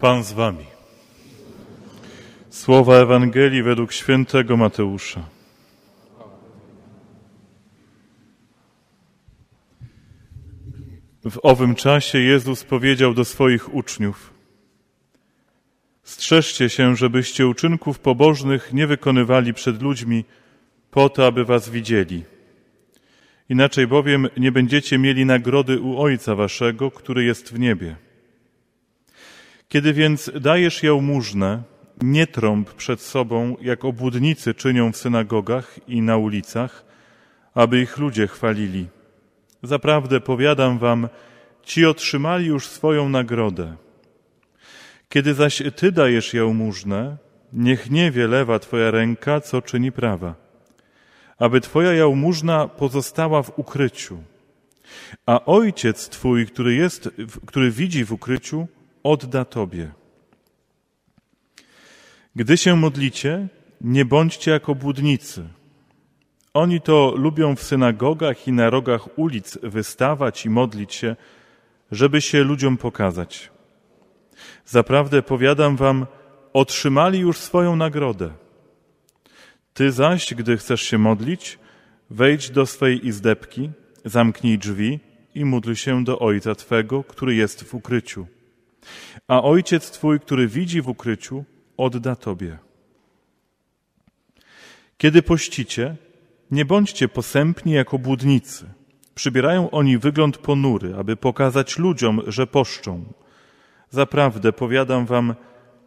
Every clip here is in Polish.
Pan z wami. Słowa Ewangelii według świętego Mateusza. W owym czasie Jezus powiedział do swoich uczniów: Strzeżcie się, żebyście uczynków pobożnych nie wykonywali przed ludźmi, po to, aby was widzieli. Inaczej bowiem nie będziecie mieli nagrody u Ojca Waszego, który jest w niebie. Kiedy więc dajesz jałmużnę, nie trąb przed sobą, jak obłudnicy czynią w synagogach i na ulicach, aby ich ludzie chwalili. Zaprawdę powiadam wam, ci otrzymali już swoją nagrodę. Kiedy zaś ty dajesz jałmużnę, niech nie wie lewa twoja ręka, co czyni prawa, aby twoja jałmużna pozostała w ukryciu. A ojciec twój, który jest, który widzi w ukryciu, odda Tobie. Gdy się modlicie, nie bądźcie jako błudnicy. Oni to lubią w synagogach i na rogach ulic wystawać i modlić się, żeby się ludziom pokazać. Zaprawdę powiadam wam, otrzymali już swoją nagrodę. Ty zaś, gdy chcesz się modlić, wejdź do swej izdebki, zamknij drzwi i módl się do Ojca Twego, który jest w ukryciu a ojciec twój, który widzi w ukryciu, odda tobie. Kiedy pościcie, nie bądźcie posępni jako błudnicy. Przybierają oni wygląd ponury, aby pokazać ludziom, że poszczą. Zaprawdę, powiadam wam,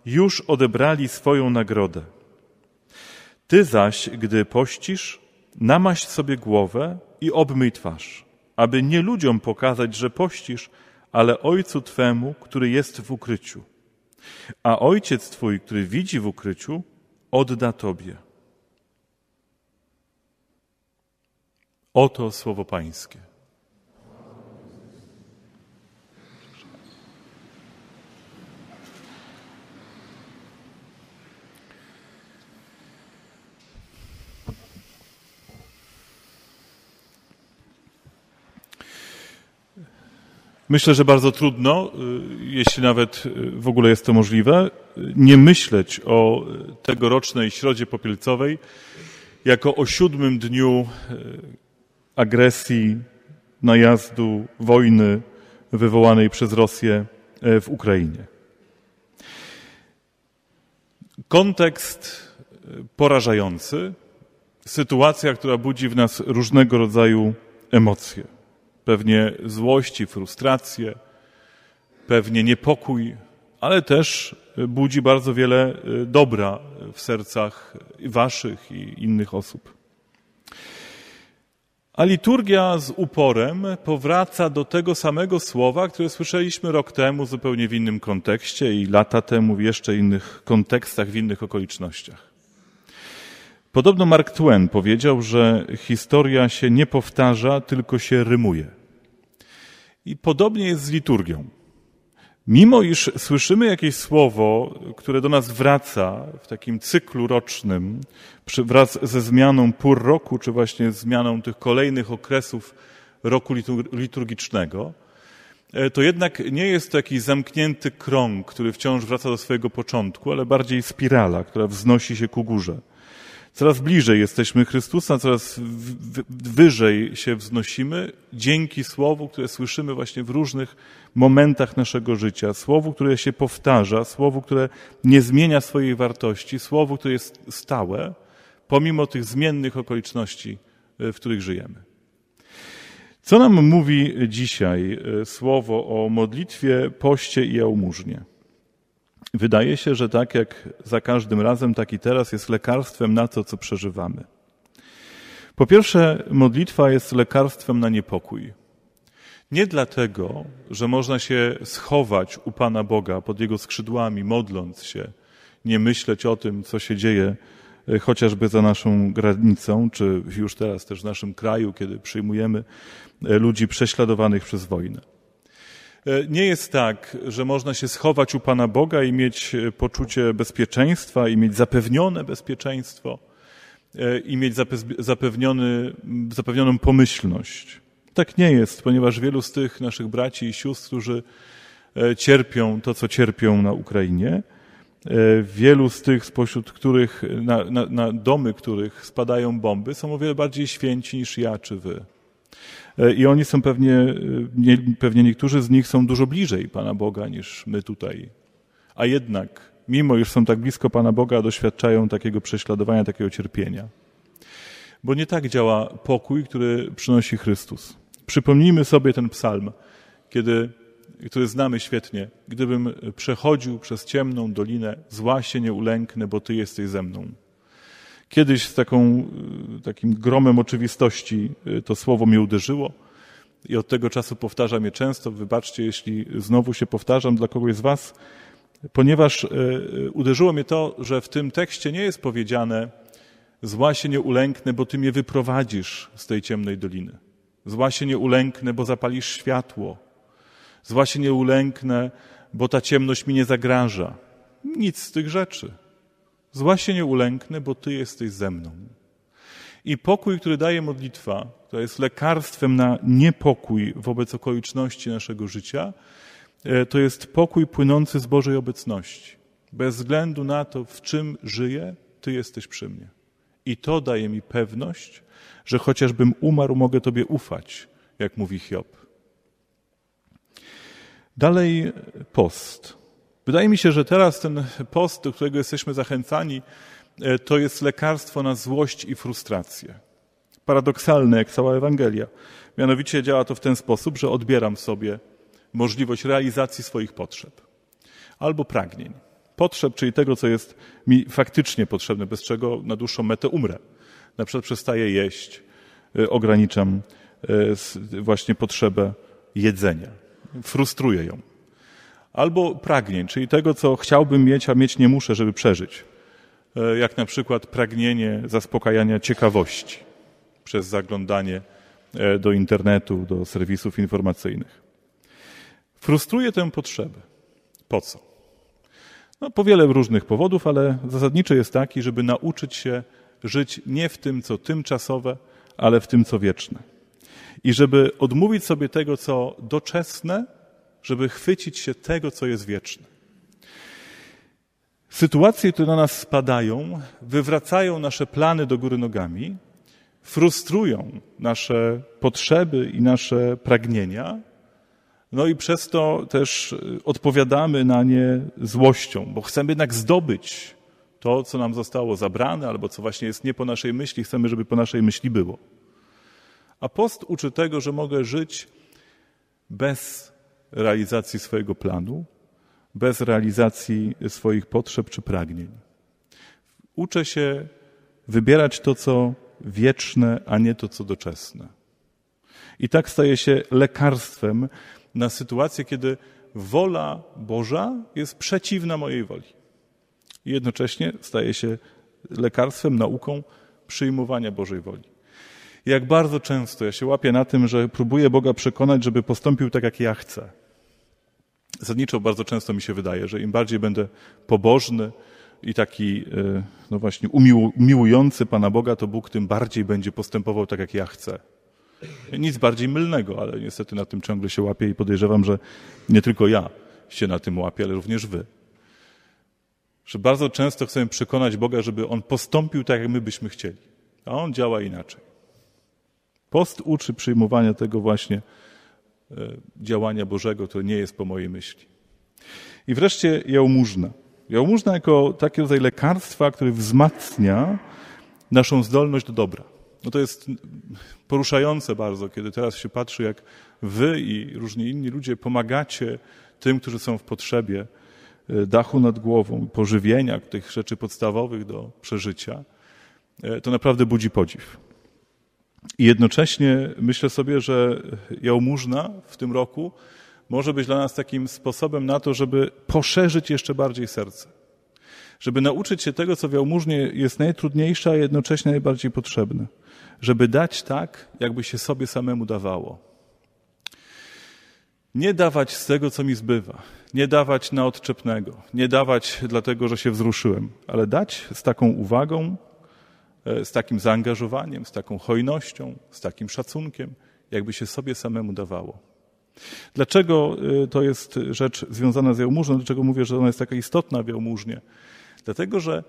już odebrali swoją nagrodę. Ty zaś, gdy pościsz, namaść sobie głowę i obmyj twarz, aby nie ludziom pokazać, że pościsz, ale Ojcu Twemu, który jest w ukryciu. A Ojciec Twój, który widzi w ukryciu, odda Tobie. Oto słowo Pańskie. Myślę, że bardzo trudno, y, jeśli nawet y, w ogóle jest to możliwe, nie myśleć o tegorocznej Środzie Popielcowej jako o siódmym dniu y, agresji, najazdu, wojny wywołanej przez Rosję w Ukrainie. Kontekst porażający, sytuacja, która budzi w nas różnego rodzaju emocje pewnie złość i frustrację, pewnie niepokój, ale też budzi bardzo wiele y, dobra w sercach waszych i innych osób. A liturgia z uporem powraca do tego samego słowa, które słyszeliśmy rok temu zupełnie w innym kontekście i lata temu w jeszcze innych kontekstach, w innych okolicznościach. Podobno Mark Twain powiedział, że historia się nie powtarza, tylko się rymuje. I podobnie jest z liturgią. Mimo iż słyszymy jakieś słowo, które do nas wraca w takim cyklu rocznym, wraz ze zmianą pór roku, czy właśnie zmianą tych kolejnych okresów roku liturgicznego, e, to jednak nie jest to jakiś zamknięty krąg, który wciąż wraca do swojego początku, ale bardziej spirala, która wznosi się ku górze. Coraz bliżej jesteśmy Chrystusa, coraz wyżej się wznosimy dzięki Słowu, które słyszymy właśnie w różnych momentach naszego życia. Słowu, które się powtarza, Słowu, które nie zmienia swojej wartości, Słowu, które jest stałe, pomimo tych zmiennych okoliczności, w których żyjemy. Co nam mówi dzisiaj e, Słowo o modlitwie, poście i jałmużnie? Wydaje się, że tak jak za każdym razem, tak i teraz jest lekarstwem na to, co przeżywamy. Po pierwsze, modlitwa jest lekarstwem na niepokój. Nie dlatego, że można się schować u Pana Boga pod Jego skrzydłami, modląc się, nie myśleć o tym, co się dzieje e, chociażby za naszą granicą, czy już teraz też w naszym kraju, kiedy przyjmujemy e, ludzi prześladowanych przez wojnę. E, nie jest tak, że można się schować u Pana Boga i mieć e, poczucie bezpieczeństwa, i mieć zapewnione bezpieczeństwo, e, i mieć zapewniony, zapewnioną pomyślność. Tak nie jest, ponieważ wielu z tych naszych braci i sióstr, którzy cierpią to, co cierpią na Ukrainie. Wielu z tych, spośród których, na, na, na domy których spadają bomby, są o wiele bardziej święci niż ja czy wy. I oni są pewnie, pewnie niektórzy z nich są dużo bliżej Pana Boga niż my tutaj. A jednak, mimo iż są tak blisko Pana Boga, doświadczają takiego prześladowania, takiego cierpienia. Bo nie tak działa pokój, który przynosi Chrystus. Przypomnijmy sobie ten psalm, kiedy, który znamy świetnie. Gdybym przechodził przez ciemną dolinę, zła się nie ulęknę, bo Ty jesteś ze mną. Kiedyś z taką, takim gromem oczywistości y, to słowo mnie uderzyło i od tego czasu powtarzam je często. Wybaczcie, jeśli znowu się powtarzam dla kogoś z Was, ponieważ y, y, uderzyło mnie to, że w tym tekście nie jest powiedziane zła się nie ulęknę, bo Ty mnie wyprowadzisz z tej ciemnej doliny. Zła się nie ulęknę, bo zapalisz światło. Zła się nie ulęknę, bo ta ciemność mi nie zagraża. Nic z tych rzeczy. Zła się nie ulęknę, bo Ty jesteś ze mną. I pokój, który daje modlitwa, to jest lekarstwem na niepokój wobec okoliczności naszego życia, e, to jest pokój płynący z Bożej obecności. Bez względu na to, w czym żyję, Ty jesteś przy mnie. I to daje mi pewność, że chociażbym umarł, mogę Tobie ufać, jak mówi Hiob. Dalej post. Wydaje mi się, że teraz ten post, do którego jesteśmy zachęcani, e, to jest lekarstwo na złość i frustrację. Paradoksalne, jak cała Ewangelia. Mianowicie działa to w ten sposób, że odbieram sobie możliwość realizacji swoich potrzeb albo pragnień. Potrzeb, czyli tego, co jest mi faktycznie potrzebne, bez czego na dłuższą metę umrę. Na przykład przestaję jeść, e, ograniczam e, właśnie potrzebę jedzenia. Frustruję ją albo pragnień, czyli tego, co chciałbym mieć, a mieć nie muszę, żeby przeżyć. E, jak na przykład pragnienie zaspokajania ciekawości przez zaglądanie e, do internetu, do serwisów informacyjnych. Frustruje tę potrzebę. Po co? No, po wiele różnych powodów, ale zasadniczy jest taki, żeby nauczyć się żyć nie w tym, co tymczasowe, ale w tym, co wieczne. I żeby odmówić sobie tego, co doczesne, żeby chwycić się tego, co jest wieczne. Sytuacje, które na nas spadają, wywracają nasze plany do góry nogami, frustrują nasze potrzeby i nasze pragnienia, no i przez to też odpowiadamy na nie złością, bo chcemy jednak zdobyć to, co nam zostało zabrane, albo co właśnie jest nie po naszej myśli, chcemy, żeby po naszej myśli było. A post uczy tego, że mogę żyć bez realizacji swojego planu, bez realizacji swoich potrzeb czy pragnień. Uczę się wybierać to, co wieczne, a nie to, co doczesne. I tak staje się lekarstwem na sytuację, kiedy wola Boża jest przeciwna mojej woli. I jednocześnie staje się lekarstwem, nauką przyjmowania Bożej woli jak bardzo często ja się łapię na tym, że próbuję Boga przekonać, żeby postąpił tak, jak ja chcę. Zasadniczo bardzo często mi się wydaje, że im bardziej będę pobożny i taki, e, no właśnie, umiłujący Pana Boga, to Bóg tym bardziej będzie postępował tak, jak ja chcę. Nic bardziej mylnego, ale niestety na tym ciągle się łapię i podejrzewam, że nie tylko ja się na tym łapię, ale również wy. Że bardzo często chcemy przekonać Boga, żeby On postąpił tak, jak my byśmy chcieli, a On działa inaczej. Post uczy przyjmowania tego właśnie e, działania Bożego, które nie jest po mojej myśli. I wreszcie jałmużna. Jałmużna jako taki rodzaj lekarstwa, który wzmacnia naszą zdolność do dobra. No to jest poruszające bardzo, kiedy teraz się patrzy, jak wy i różni inni ludzie pomagacie tym, którzy są w potrzebie e, dachu nad głową, pożywienia, tych rzeczy podstawowych do przeżycia. E, to naprawdę budzi podziw. I jednocześnie myślę sobie, że jałmużna w tym roku może być dla nas takim sposobem na to, żeby poszerzyć jeszcze bardziej serce. Żeby nauczyć się tego, co w jałmużnie jest najtrudniejsze, a jednocześnie najbardziej potrzebne. Żeby dać tak, jakby się sobie samemu dawało. Nie dawać z tego, co mi zbywa. Nie dawać na odczepnego. Nie dawać dlatego, że się wzruszyłem, ale dać z taką uwagą, z takim zaangażowaniem, z taką hojnością, z takim szacunkiem, jakby się sobie samemu dawało. Dlaczego y, to jest rzecz związana z jałmużną? Dlaczego mówię, że ona jest taka istotna w jałmużnie? Dlatego, że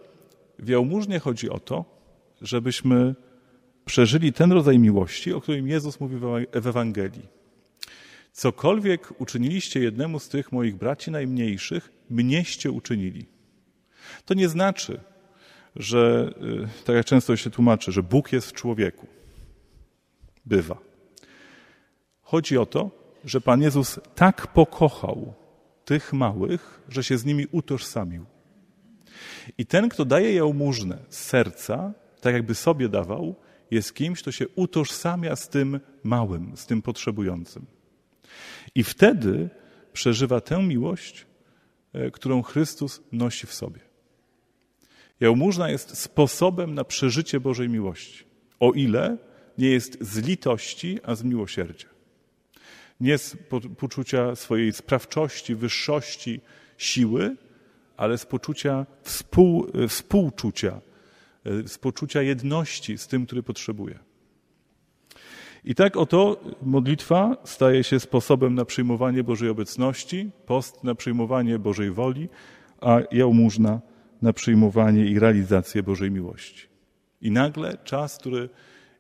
w jałmużnie chodzi o to, żebyśmy przeżyli ten rodzaj miłości, o którym Jezus mówi w Ewangelii. Cokolwiek uczyniliście jednemu z tych moich braci najmniejszych, mnieście uczynili. To nie znaczy, że, y, tak jak często się tłumaczy, że Bóg jest w człowieku. Bywa. Chodzi o to, że Pan Jezus tak pokochał tych małych, że się z nimi utożsamił. I ten, kto daje jałmużnę z serca, tak jakby sobie dawał, jest kimś, kto się utożsamia z tym małym, z tym potrzebującym. I wtedy przeżywa tę miłość, e, którą Chrystus nosi w sobie. Jałmużna jest sposobem na przeżycie Bożej miłości, o ile nie jest z litości, a z miłosierdzia. Nie z poczucia swojej sprawczości, wyższości, siły, ale z poczucia współ, współczucia, z poczucia jedności z tym, który potrzebuje. I tak oto modlitwa staje się sposobem na przyjmowanie Bożej obecności, post na przyjmowanie Bożej woli, a jałmużna na przyjmowanie i realizację Bożej miłości. I nagle czas, który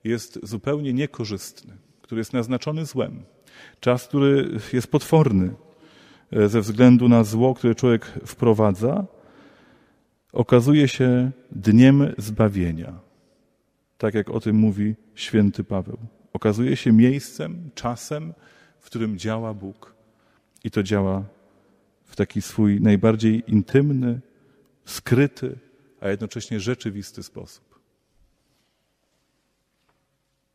jest zupełnie niekorzystny, który jest naznaczony złem, czas, który jest potworny e, ze względu na zło, które człowiek wprowadza, okazuje się dniem zbawienia. Tak jak o tym mówi święty Paweł. Okazuje się miejscem, czasem, w którym działa Bóg. I to działa w taki swój najbardziej intymny, skryty, a jednocześnie rzeczywisty sposób.